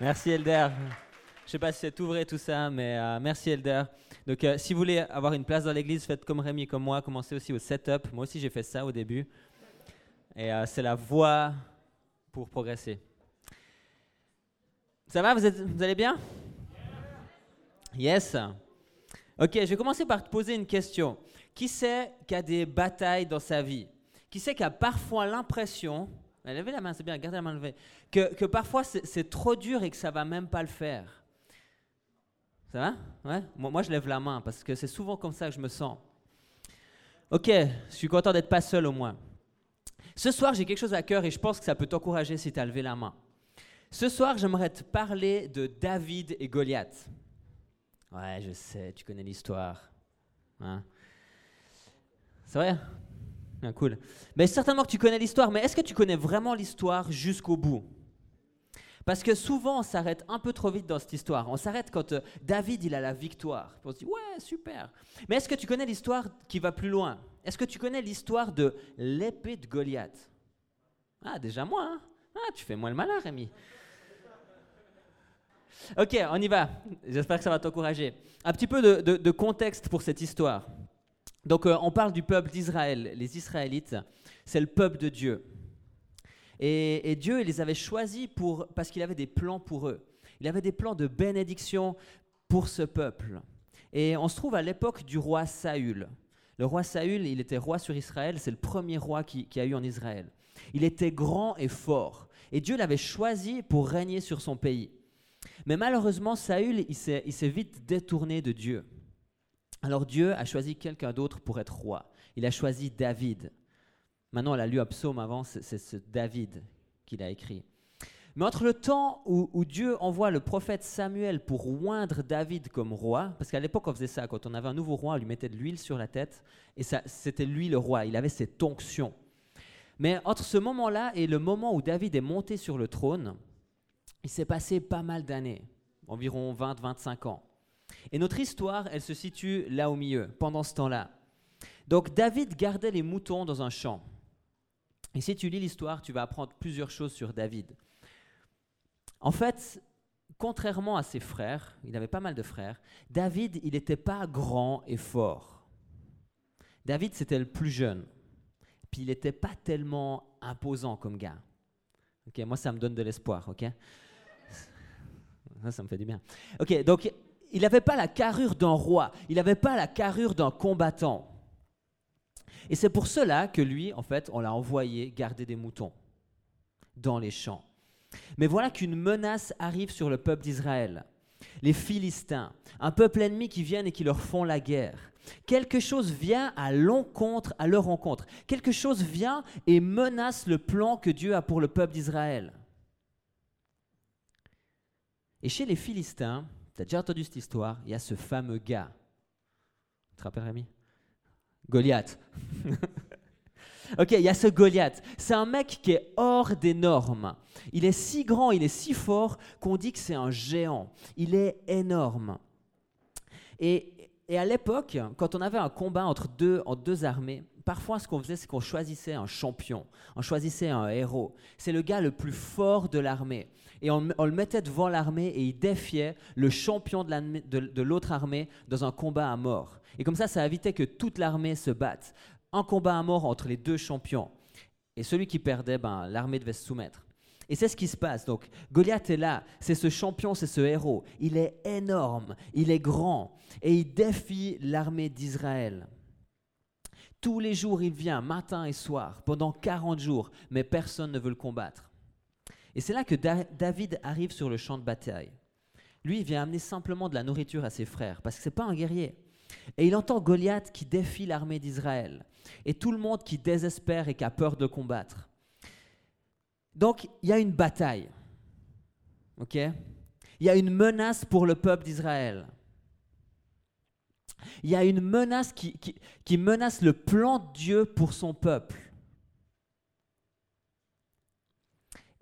Merci Elder. Je sais pas si c'est ouvré tout ça, mais euh, merci Elder. Donc euh, si vous voulez avoir une place dans l'église, faites comme Rémi et comme moi, commencez aussi au setup. Moi aussi j'ai fait ça au début. Et euh, c'est la voie pour progresser. Ça va, vous, êtes- vous allez bien? Yes. Ok, je vais commencer par te poser une question. Qui c'est qui a des batailles dans sa vie? Qui c'est qui a parfois l'impression, levez la main, c'est bien, gardez la main levée, que, que parfois c'est trop dur et que ça va même pas le faire Ça va? Ouais moi, moi, je lève la main parce que c'est souvent comme ça que je me sens. Ok, je suis content d'être pas seul au moins. Ce soir, j'ai quelque chose à cœur et je pense que ça peut t'encourager si tu as levé la main. Ce soir, j'aimerais te parler de David et Goliath. Ouais, je sais, tu connais l'histoire. Hein C'est vrai? Ah, Cool. Mais certainement que tu connais l'histoire, mais est-ce que tu connais vraiment l'histoire jusqu'au bout? Parce que souvent, on s'arrête un peu trop vite dans cette histoire. On s'arrête quand euh, David, il a la victoire. On se dit, ouais, super. Mais est-ce que tu connais l'histoire qui va plus loin? Est-ce que tu connais l'histoire de l'épée de Goliath? Ah, déjà moi, hein Ah, tu fais moins le malin, Rémi. Ok, on y va. J'espère que ça va t'encourager. Un petit peu de contexte pour cette histoire. Donc, euh, on parle du peuple d'Israël. Les Israélites, c'est le peuple de Dieu. Et, Dieu, les avait choisis parce qu'il avait des plans pour eux. Il avait des plans de bénédiction pour ce peuple. Et on se trouve à l'époque du roi Saül. Le roi Saül, il était roi sur Israël, c'est le premier roi qui, qui a eu en Israël. Il était grand et fort. Et Dieu l'avait choisi pour régner sur son pays. Mais malheureusement, Saül, il s'est vite détourné de Dieu. Alors Dieu a choisi quelqu'un d'autre pour être roi. Il a choisi David. Maintenant, elle a lu un psaume avant, c'est ce David qu'il a écrit. Mais entre le temps où, où Dieu envoie le prophète Samuel pour oindre David comme roi, parce qu'à l'époque on faisait ça, quand on avait un nouveau roi, on lui mettait de l'huile sur la tête, et c'était lui le roi, il avait cette onction. Mais entre ce moment-là et le moment où David est monté sur le trône, il s'est passé pas mal d'années, environ 20-25 ans. Et notre histoire, elle se situe là au milieu, pendant ce temps-là. Donc David gardait les moutons dans un champ. Et si tu lis l'histoire, tu vas apprendre plusieurs choses sur David. En fait, contrairement à ses frères, il avait pas mal de frères, David, il n'était pas grand et fort. David, c'était le plus jeune. Puis il n'était pas tellement imposant comme gars. Moi, ça me donne de l'espoir, ça, ça me fait du bien. Ok, donc il n'avait pas la carrure d'un roi, il n'avait pas la carrure d'un combattant. Et c'est pour cela que lui, en fait, on l'a envoyé garder des moutons dans les champs. Mais voilà qu'une menace arrive sur le peuple d'Israël. Les Philistins, un peuple ennemi qui viennent et qui leur font la guerre. Quelque chose vient à l'encontre, à leur rencontre. Quelque chose vient et menace le plan que Dieu a pour le peuple d'Israël. Et chez les Philistins, tu as déjà entendu cette histoire, il y a ce fameux gars. Tu te rappelles, Rémi? Goliath. ok, il y a ce Goliath. C'est un mec qui est hors des normes. Il est si grand, il est si fort qu'on dit que c'est un géant. Il est énorme. Et, à l'époque, quand on avait un combat entre deux armées, parfois ce qu'on faisait, c'est qu'on choisissait un champion, on choisissait un héros. C'est le gars le plus fort de l'armée. Et on, le mettait devant l'armée et il défiait le champion de l'autre armée dans un combat à mort. Et comme ça, ça évitait que toute l'armée se batte. Un combat à mort entre les deux champions. Et celui qui perdait, ben, l'armée devait se soumettre. Et c'est ce qui se passe. Donc, Goliath est là, c'est ce champion, c'est ce héros. Il est énorme, il est grand, et il défie l'armée d'Israël. Tous les jours, il vient, matin et soir, pendant 40 jours, mais personne ne veut le combattre. Et c'est là que Da- David arrive sur le champ de bataille. Lui, il vient amener simplement de la nourriture à ses frères, parce que ce n'est pas un guerrier. Et il entend Goliath qui défie l'armée d'Israël, et tout le monde qui désespère et qui a peur de combattre. Donc, il y a une bataille. OK? Il y a une menace pour le peuple d'Israël. Il y a une menace qui menace le plan de Dieu pour son peuple.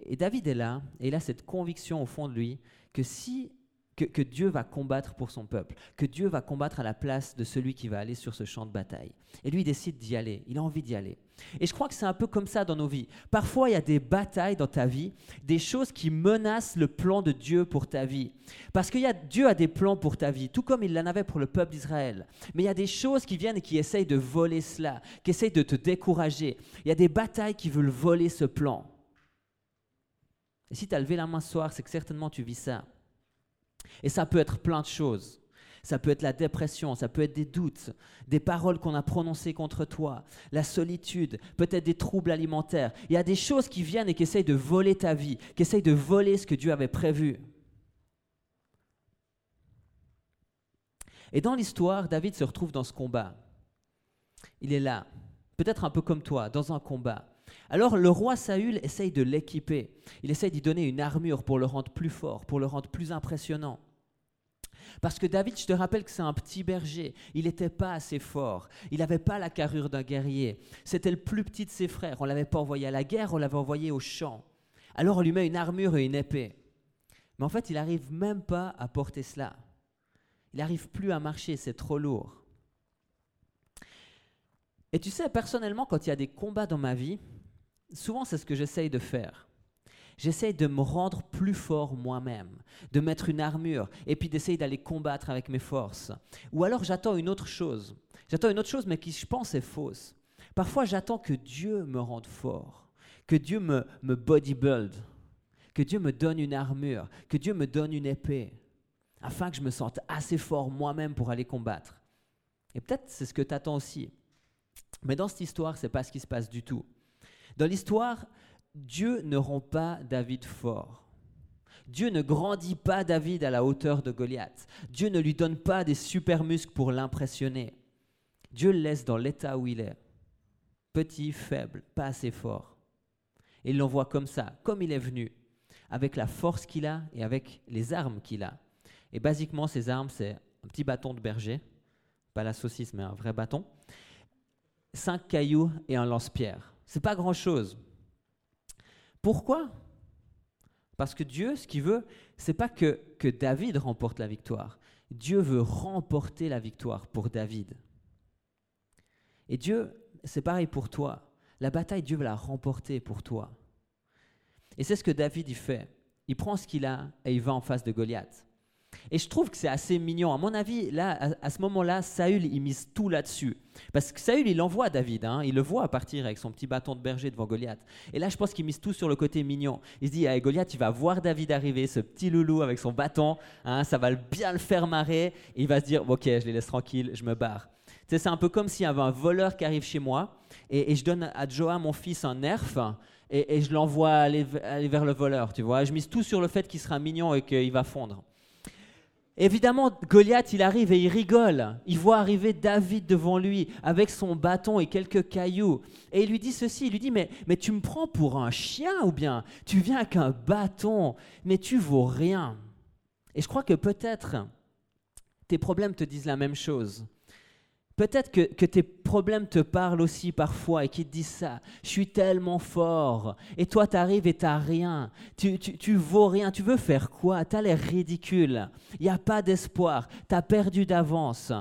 Et David est là, et il a cette conviction au fond de lui que si que, Dieu va combattre pour son peuple, que Dieu va combattre à la place de celui qui va aller sur ce champ de bataille. Et lui, il décide d'y aller, il a envie d'y aller. Et je crois que c'est un peu comme ça dans nos vies. Parfois, il y a des batailles dans ta vie, des choses qui menacent le plan de Dieu pour ta vie. Parce que Dieu a des plans pour ta vie, tout comme il l'en avait pour le peuple d'Israël. Mais il y a des choses qui viennent et qui essayent de voler cela, qui essayent de te décourager. Il y a des batailles qui veulent voler ce plan. Et si tu as levé la main ce soir, c'est que certainement tu vis ça. Et ça peut être plein de choses. Ça peut être la dépression, ça peut être des doutes, des paroles qu'on a prononcées contre toi, la solitude, peut-être des troubles alimentaires. Il y a des choses qui viennent et qui essayent de voler ta vie, qui essayent de voler ce que Dieu avait prévu. Et dans l'histoire, David se retrouve dans ce combat. Il est là, peut-être un peu comme toi, dans un combat. Alors le roi Saül essaye de l'équiper. Il essaye d'y donner une armure pour le rendre plus fort, pour le rendre plus impressionnant. Parce que David, je te rappelle que c'est un petit berger. Il n'était pas assez fort. Il n'avait pas la carrure d'un guerrier. C'était le plus petit de ses frères. On l'avait pas envoyé à la guerre, on l'avait envoyé au champ. Alors on lui met une armure et une épée. Mais en fait, il n'arrive même pas à porter cela. Il n'arrive plus à marcher, c'est trop lourd. Et tu sais, personnellement, quand il y a des combats dans ma vie, souvent c'est ce que j'essaye de faire. J'essaye de me rendre plus fort moi-même, de mettre une armure et puis d'essayer d'aller combattre avec mes forces. Ou alors j'attends une autre chose. J'attends une autre chose mais qui je pense est fausse. Parfois j'attends que Dieu me rende fort, que Dieu me, me bodybuild, que Dieu me donne une armure, que Dieu me donne une épée, afin que je me sente assez fort moi-même pour aller combattre. Et peut-être c'est ce que tu attends aussi. Mais dans cette histoire, ce n'est pas ce qui se passe du tout. Dans l'histoire, Dieu ne rend pas David fort. Dieu ne grandit pas David à la hauteur de Goliath. Dieu ne lui donne pas des super muscles pour l'impressionner. Dieu le laisse dans l'état où il est. Petit, faible, pas assez fort. Et il l'envoie comme ça, comme il est venu, avec la force qu'il a et avec les armes qu'il a. Et basiquement, ces armes, c'est un petit bâton de berger, pas la saucisse, mais un vrai bâton, cinq cailloux et un lance-pierre. C'est pas grand-chose. Pourquoi? Parce que Dieu, ce qu'il veut, c'est pas que, que David remporte la victoire. Dieu veut remporter la victoire pour David. Et Dieu, c'est pareil pour toi. La bataille, Dieu veut la remporter pour toi. Et c'est ce que David y fait. Il prend ce qu'il a et il va en face de Goliath. Et je trouve que c'est assez mignon. À mon avis, là, à, ce moment-là, Saül, il mise tout là-dessus. Parce que Saül, il envoie David, hein. il le voit partir avec son petit bâton de berger devant Goliath. Et là, je pense qu'il mise tout sur le côté mignon. Il se dit, hey, Goliath, il va voir David arriver, ce petit loulou avec son bâton, hein, ça va bien le faire marrer. Et il va se dire, ok, je les laisse tranquilles, je me barre. c'est un peu comme s'il y avait un voleur qui arrive chez moi et, je donne à Joa, mon fils, un nerf. Et, je l'envoie aller, aller, vers le voleur, tu vois. Je mise tout sur le fait qu'il sera mignon et qu'il va fondre. Évidemment, Goliath, il arrive et il rigole. Il voit arriver David devant lui avec son bâton et quelques cailloux. Et il lui dit ceci, il lui dit, mais, mais tu me prends pour un chien ou bien tu viens avec un bâton, mais tu vaux rien. Et je crois que peut-être tes problèmes te disent la même chose. Peut-être que, tes problèmes te parlent aussi parfois et qu'ils te disent ça. Je suis tellement fort. Et toi, tu arrives et tu n'as rien. Tu, tu, vaux rien. Tu veux faire quoi? Tu as l'air ridicule. Il n'y a pas d'espoir. Tu as perdu d'avance.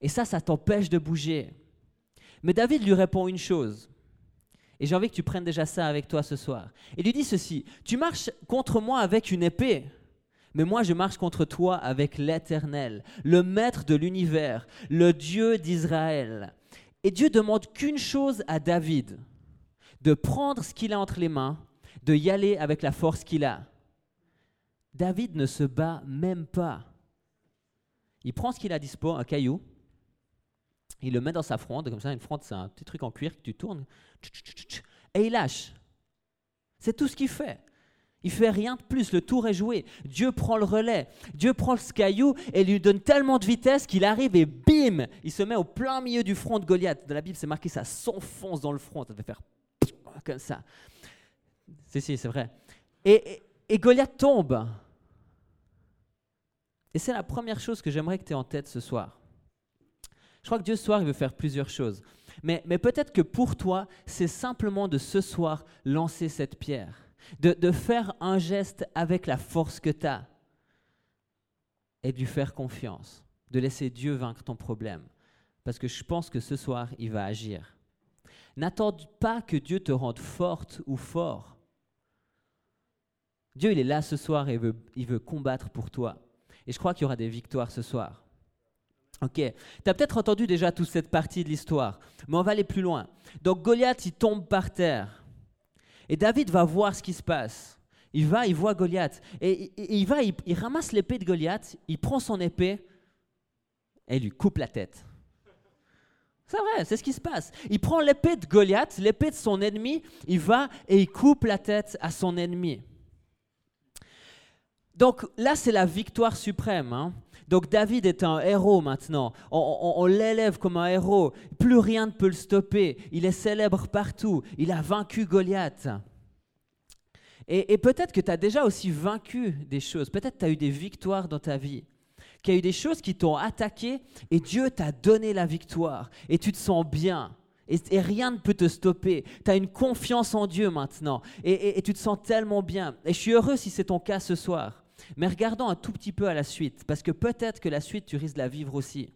Et ça, ça t'empêche de bouger. Mais David lui répond une chose. Et j'ai envie que tu prennes déjà ça avec toi ce soir. Il lui dit ceci. Tu marches contre moi avec une épée mais moi je marche contre toi avec l'Éternel, le Maître de l'univers, le Dieu d'Israël. Et Dieu demande qu'une chose à David, de prendre ce qu'il a entre les mains, de y aller avec la force qu'il a. David ne se bat même pas. Il prend ce qu'il a dispo, un caillou, il le met dans sa fronde, comme ça, une fronde, c'est un petit truc en cuir que tu tournes, et il lâche. C'est tout ce qu'il fait. Il fait rien de plus, le tour est joué. Dieu prend le relais. Dieu prend ce caillou et lui donne tellement de vitesse qu'il arrive et bim, il se met au plein milieu du front de Goliath. Dans la Bible, c'est marqué ça s'enfonce dans le front. Ça fait faire comme ça. Si, si, c'est vrai. Et, et, Goliath tombe. Et c'est la première chose que j'aimerais que tu aies en tête ce soir. Je crois que Dieu ce soir, il veut faire plusieurs choses. Mais, mais peut-être que pour toi, c'est simplement de ce soir lancer cette pierre de, faire un geste avec la force que tu as. est de lui faire confiance, de laisser Dieu vaincre ton problème. Parce que je pense que ce soir, il va agir. N'attends pas que Dieu te rende forte ou fort. Dieu, il est là ce soir et il veut, combattre pour toi. Et je crois qu'il y aura des victoires ce soir. Ok, tu as peut-être entendu déjà toute cette partie de l'histoire, mais on va aller plus loin. Donc Goliath, il tombe par terre. Et David va voir ce qui se passe. Il va, il voit Goliath. Et, il va, il, ramasse l'épée de Goliath, il prend son épée et lui coupe la tête. C'est vrai, c'est ce qui se passe. Il prend l'épée de Goliath, l'épée de son ennemi, il va et il coupe la tête à son ennemi. Donc là, c'est la victoire suprême. Hein. Donc David est un héros maintenant. On, l'élève comme un héros. Plus rien ne peut le stopper. Il est célèbre partout. Il a vaincu Goliath. Et, peut-être que tu as déjà aussi vaincu des choses. Peut-être tu as eu des victoires dans ta vie qu'il y a eu des choses qui t'ont attaqué et Dieu t'a donné la victoire et tu te sens bien. Et, rien ne peut te stopper. Tu as une confiance en Dieu maintenant et tu te sens tellement bien. Et je suis heureux si c'est ton cas ce soir. Mais regardons un tout petit peu à la suite, parce que peut-être que la suite, tu risques de la vivre aussi.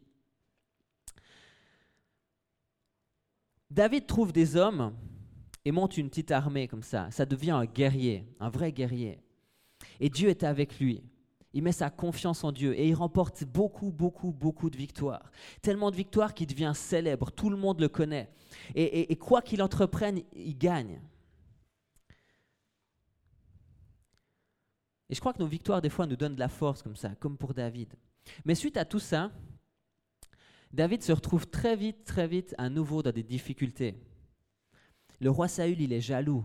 David trouve des hommes et monte une petite armée comme ça. Ça devient un guerrier, un vrai guerrier. Et Dieu est avec lui il met sa confiance en Dieu et il remporte beaucoup, beaucoup, beaucoup de victoires. Tellement de victoires qu'il devient célèbre, tout le monde le connaît. Et, quoi qu'il entreprenne, il gagne. Et je crois que nos victoires, des fois, nous donnent de la force comme ça, comme pour David. Mais suite à tout ça, David se retrouve très vite, très vite à nouveau dans des difficultés. Le roi Saül, il est jaloux.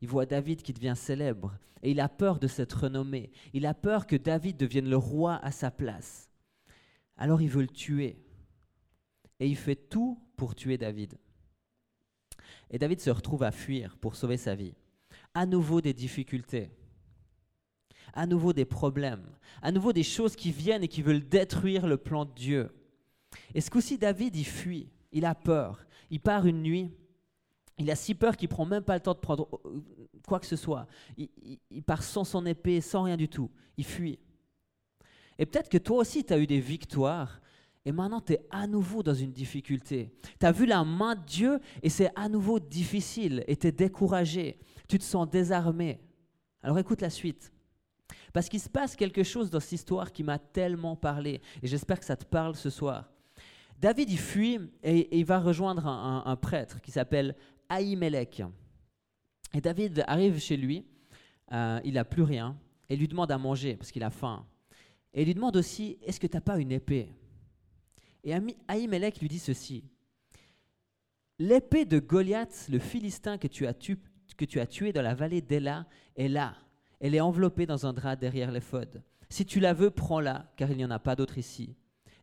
Il voit David qui devient célèbre et il a peur de cette renommée. Il a peur que David devienne le roi à sa place. Alors il veut le tuer. Et il fait tout pour tuer David. Et David se retrouve à fuir pour sauver sa vie. À nouveau des difficultés. À nouveau des problèmes. À nouveau des choses qui viennent et qui veulent détruire le plan de Dieu. Et ce coup-ci, David, il fuit. Il a peur. Il part une nuit il a si peur qu'il prend même pas le temps de prendre euh, quoi que ce soit. Il, part sans son épée, sans rien du tout. Il fuit. Et peut-être que toi aussi, tu as eu des victoires et maintenant tu es à nouveau dans une difficulté. Tu as vu la main de Dieu et c'est à nouveau difficile et tu es découragé. Tu te sens désarmé. Alors écoute la suite. Parce qu'il se passe quelque chose dans cette histoire qui m'a tellement parlé et j'espère que ça te parle ce soir. David, il fuit et, il va rejoindre un, prêtre qui s'appelle Ahimelech. Et David arrive chez lui, euh, il n'a plus rien, et lui demande à manger parce qu'il a faim. Et il lui demande aussi, est-ce que tu n'as pas une épée? Et Ahimelech lui dit ceci, l'épée de Goliath, le Philistin que tu as, que tu as tué dans la vallée d'Ela, est là. Elle est enveloppée dans un drap derrière l'éphod. Si tu la veux, prends-la, car il n'y en a pas d'autre ici.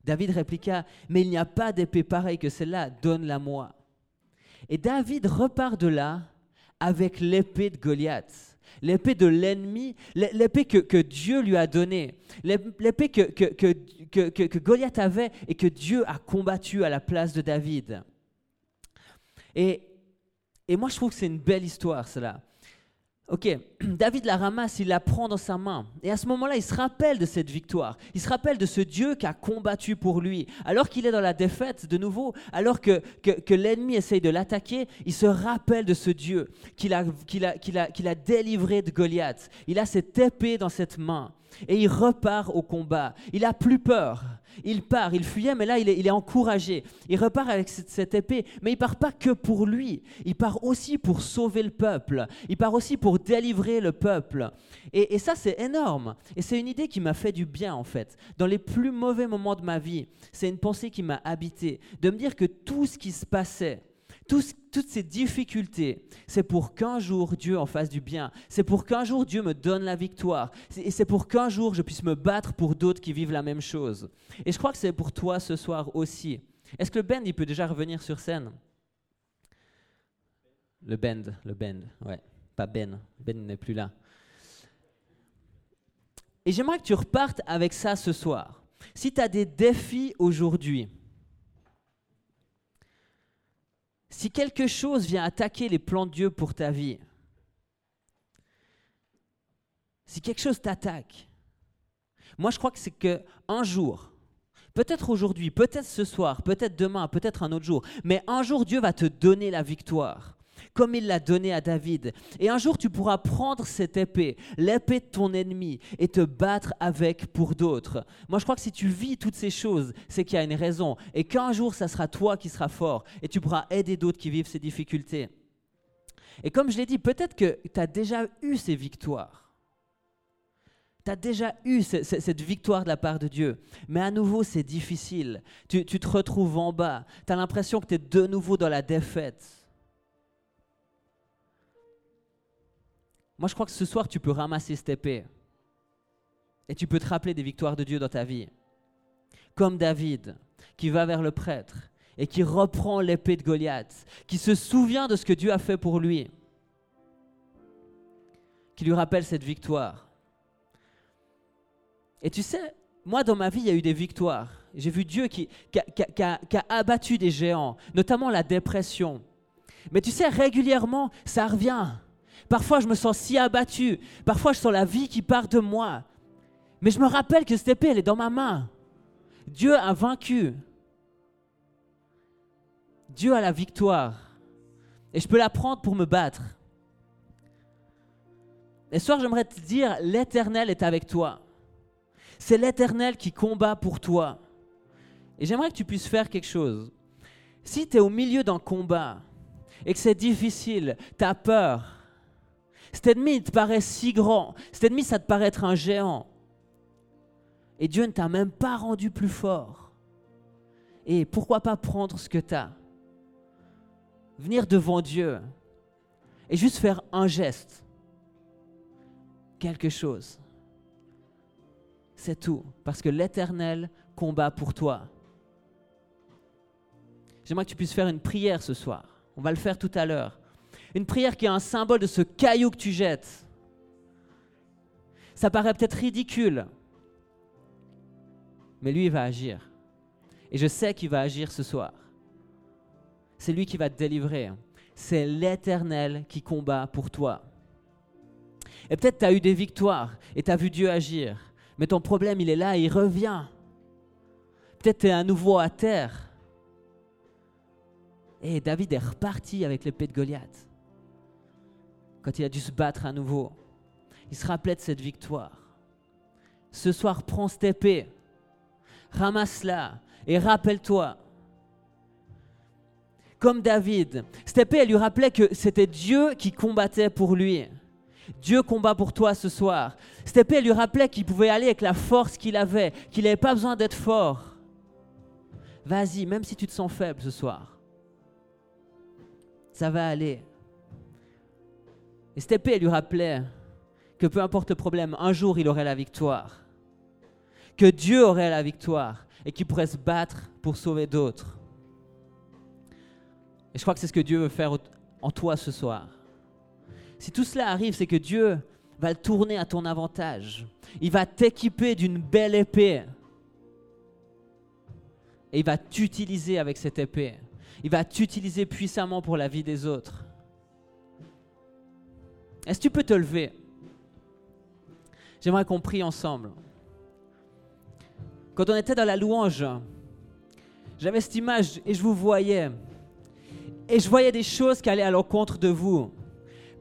David répliqua, mais il n'y a pas d'épée pareille que celle-là, donne-la moi. Et David repart de là avec l'épée de Goliath, l'épée de l'ennemi, l'épée que, Dieu lui a donnée, l'épée que, que, Goliath avait et que Dieu a combattu à la place de David. Et, et moi, je trouve que c'est une belle histoire, cela. Ok, David la ramasse, il la prend dans sa main. Et à ce moment-là, il se rappelle de cette victoire. Il se rappelle de ce Dieu qui a combattu pour lui. Alors qu'il est dans la défaite, de nouveau, alors que, que, l'ennemi essaye de l'attaquer, il se rappelle de ce Dieu qu'il a, délivré de Goliath. Il a cette épée dans cette main. Et il repart au combat. Il a plus peur. Il part, il fuyait, mais là, il est, encouragé. Il repart avec cette, épée, mais il part pas que pour lui. Il part aussi pour sauver le peuple. Il part aussi pour délivrer le peuple. Et, et ça, c'est énorme. Et c'est une idée qui m'a fait du bien, en fait. Dans les plus mauvais moments de ma vie, c'est une pensée qui m'a habité. De me dire que tout ce qui se passait, toutes ces difficultés, c'est pour qu'un jour Dieu en fasse du bien. C'est pour qu'un jour Dieu me donne la victoire. Et c'est pour qu'un jour je puisse me battre pour d'autres qui vivent la même chose. Et je crois que c'est pour toi ce soir aussi. Est-ce que le band, il peut déjà revenir sur scène? Le band, le band, ouais. Pas Ben. Ben n'est plus là. Et j'aimerais que tu repartes avec ça ce soir. Si tu as des défis aujourd'hui, Si quelque chose vient attaquer les plans de Dieu pour ta vie, si quelque chose t'attaque, Moi, je crois que c'est que un jour, peut-être aujourd'hui, peut-être ce soir, peut-être demain, peut-être un autre jour, mais un jour, Dieu va te donner la victoire comme il l'a donné à David. Et un jour, tu pourras prendre cette épée, l'épée de ton ennemi, et te battre avec pour d'autres. Moi, je crois que si tu vis toutes ces choses, c'est qu'il y a une raison. Et qu'un jour, ça sera toi qui seras fort, et tu pourras aider d'autres qui vivent ces difficultés. Et comme je l'ai dit, peut-être que tu as déjà eu ces victoires. Tu as déjà eu cette victoire de la part de Dieu. Mais à nouveau, c'est difficile. Tu, tu, te retrouves en bas. Tu as l'impression que tu es de nouveau dans la défaite. Moi, je crois que ce soir, tu peux ramasser cette épée. Et tu peux te rappeler des victoires de Dieu dans ta vie. Comme David, qui va vers le prêtre et qui reprend l'épée de Goliath, qui se souvient de ce que Dieu a fait pour lui, qui lui rappelle cette victoire. Et tu sais, moi dans ma vie, il y a eu des victoires. J'ai vu Dieu qui, a, abattu des géants, notamment la dépression. Mais tu sais, régulièrement, ça revient. Parfois, je me sens si abattu. Parfois, je sens la vie qui part de moi. Mais je me rappelle que cette épée, elle est dans ma main. Dieu a vaincu. Dieu a la victoire. Et je peux la prendre pour me battre. Et ce soir, j'aimerais te dire, l'Éternel est avec toi. C'est l'Éternel qui combat pour toi. Et j'aimerais que tu puisses faire quelque chose. Si tu es au milieu d'un combat et que c'est difficile, tu as peur, cet ennemi te paraît si grand. Cet ennemi, ça te paraît être un géant. Et Dieu ne t'a même pas rendu plus fort. Et pourquoi pas prendre ce que tu as Venir devant Dieu et juste faire un geste. Quelque chose. C'est tout. Parce que l'Éternel combat pour toi. J'aimerais que tu puisses faire une prière ce soir. On va le faire tout à l'heure. Une prière qui est un symbole de ce caillou que tu jettes. Ça paraît peut-être ridicule, mais lui, il va agir. Et je sais qu'il va agir ce soir. C'est lui qui va te délivrer. C'est l'Éternel qui combat pour toi. Et peut-être tu as eu des victoires et tu as vu Dieu agir, mais ton problème, il est là, il revient. Peut-être tu es à nouveau à terre. Et David est reparti avec l'épée de Goliath quand il a dû se battre à nouveau. Il se rappelait de cette victoire. Ce soir, prends cette épée, ramasse-la et rappelle-toi. Comme David, cette épée, elle lui rappelait que c'était Dieu qui combattait pour lui. Dieu combat pour toi ce soir. Cette épée, elle lui rappelait qu'il pouvait aller avec la force qu'il avait, qu'il n'avait pas besoin d'être fort. Vas-y, même si tu te sens faible ce soir. Ça va aller. Et cette épée, lui rappelait que peu importe le problème, un jour il aurait la victoire. Que Dieu aurait la victoire et qu'il pourrait se battre pour sauver d'autres. Et je crois que c'est ce que Dieu veut faire en toi ce soir. Si tout cela arrive, c'est que Dieu va le tourner à ton avantage. Il va t'équiper d'une belle épée. Et il va t'utiliser avec cette épée. Il va t'utiliser puissamment pour la vie des autres. Est-ce que tu peux te lever? J'aimerais qu'on prie ensemble. Quand on était dans la louange, j'avais cette image et je vous voyais. Et je voyais des choses qui allaient à l'encontre de vous.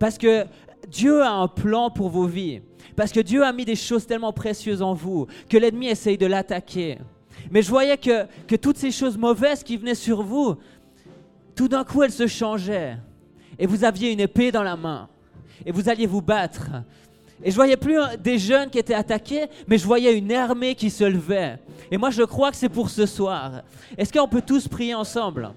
Parce que Dieu a un plan pour vos vies. Parce que Dieu a mis des choses tellement précieuses en vous que l'ennemi essaye de l'attaquer. Mais je voyais que, que toutes ces choses mauvaises qui venaient sur vous, tout d'un coup, elles se changeaient. Et vous aviez une épée dans la main et vous alliez vous battre. Et je voyais plus des jeunes qui étaient attaqués, mais je voyais une armée qui se levait. Et moi, je crois que c'est pour ce soir. Est-ce qu'on peut tous prier ensemble?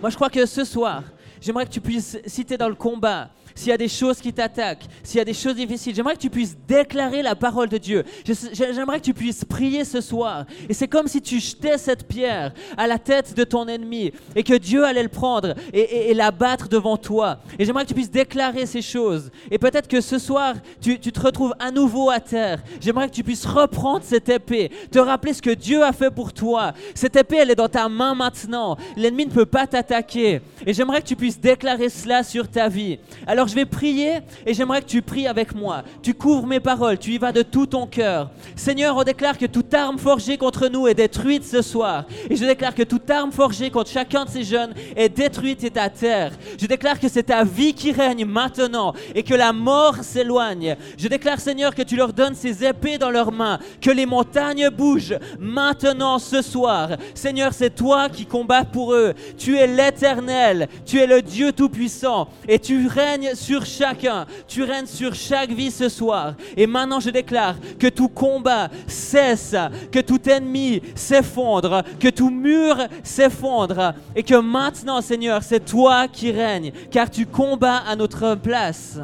Moi, je crois que ce soir, j'aimerais que tu puisses, si tu es dans le combat, s'il y a des choses qui t'attaquent, s'il y a des choses difficiles, j'aimerais que tu puisses déclarer la parole de Dieu. J'aimerais que tu puisses prier ce soir. Et c'est comme si tu jetais cette pierre à la tête de ton ennemi et que Dieu allait le prendre et, l'abattre devant toi. Et j'aimerais que tu puisses déclarer ces choses. Et peut-être que ce soir, tu, tu te retrouves à nouveau à terre. J'aimerais que tu puisses reprendre cette épée, te rappeler ce que Dieu a fait pour toi. Cette épée, elle est dans ta main maintenant. L'ennemi ne peut pas t'attaquer. Et j'aimerais que tu puisses déclarer cela sur ta vie. Alors Je vais prier et j'aimerais que tu pries avec moi. Tu couvres mes paroles, tu y vas de tout ton cœur. Seigneur, on déclare que toute arme forgée contre nous est détruite ce soir. Et je déclare que toute arme forgée contre chacun de ces jeunes est détruite et à terre. Je déclare que c'est ta vie qui règne maintenant et que la mort s'éloigne. Je déclare, Seigneur, que tu leur donnes ces épées dans leurs mains, que les montagnes bougent maintenant ce soir. Seigneur, c'est toi qui combats pour eux. Tu es l'Éternel, tu es le Dieu Tout-Puissant et tu règnes sur chacun. Tu règnes sur chaque vie ce soir. Et maintenant, je déclare que tout combat cesse, que tout ennemi s'effondre, que tout mur s'effondre et que maintenant, Seigneur, c'est toi qui règnes, car tu combats à notre place.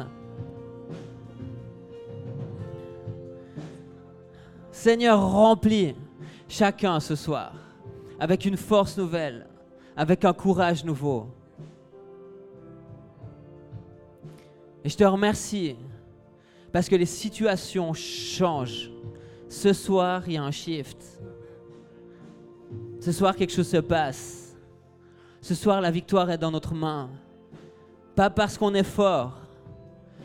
Seigneur, remplis chacun ce soir avec une force nouvelle, avec un courage nouveau. Et je te remercie parce que les situations changent. Ce soir, il y a un shift. Ce soir, quelque chose se passe. Ce soir, la victoire est dans notre main. Pas parce qu'on est fort,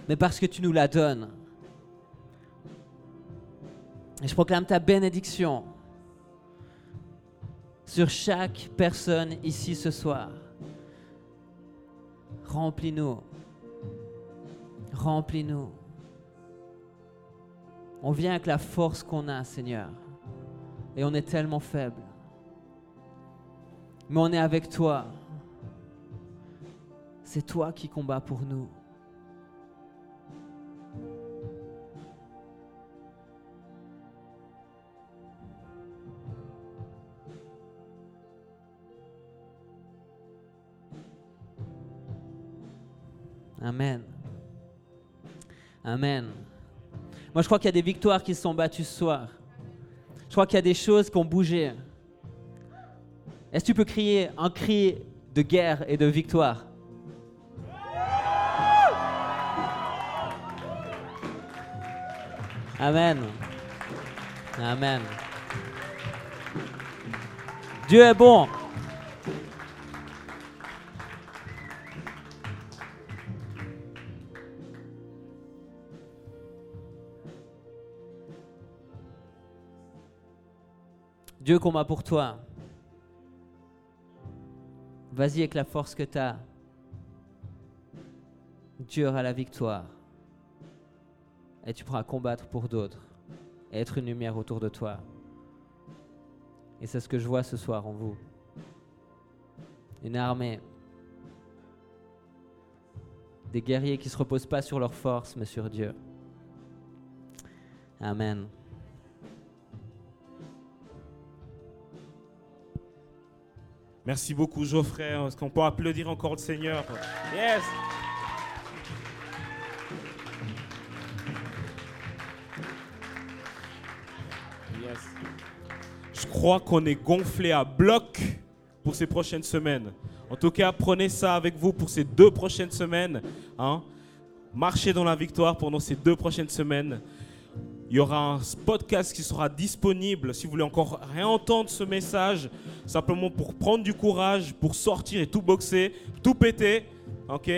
mais parce que tu nous la donnes. Et je proclame ta bénédiction sur chaque personne ici ce soir. Remplis-nous. Remplis-nous. On vient avec la force qu'on a, Seigneur. Et on est tellement faible. Mais on est avec toi. C'est toi qui combats pour nous. Amen. Amen. Moi, je crois qu'il y a des victoires qui se sont battues ce soir. Je crois qu'il y a des choses qui ont bougé. Est-ce que tu peux crier un cri de guerre et de victoire? Amen. Amen. Dieu est bon. Dieu combat pour toi. Vas-y avec la force que tu as. Dieu aura la victoire. Et tu pourras combattre pour d'autres. Et être une lumière autour de toi. Et c'est ce que je vois ce soir en vous. Une armée. Des guerriers qui ne se reposent pas sur leur force, mais sur Dieu. Amen. Merci beaucoup, Geoffrey. Est-ce qu'on peut applaudir encore le Seigneur? Yes. Je crois qu'on est gonflé à bloc pour ces prochaines semaines. En tout cas, prenez ça avec vous pour ces deux prochaines semaines. Hein. Marchez dans la victoire pendant ces deux prochaines semaines. Il y aura un podcast qui sera disponible si vous voulez encore réentendre ce message, simplement pour prendre du courage, pour sortir et tout boxer, tout péter. Ok?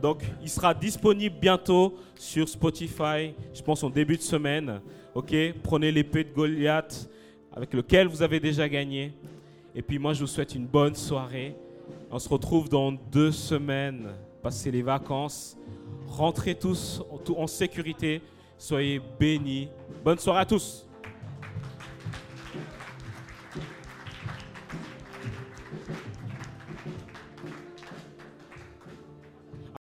Donc, il sera disponible bientôt sur Spotify, je pense en début de semaine. Ok? Prenez l'épée de Goliath avec lequel vous avez déjà gagné. Et puis, moi, je vous souhaite une bonne soirée. On se retrouve dans deux semaines. Passez les vacances. Rentrez tous en sécurité. Soyez bénis. Bonne soirée à tous.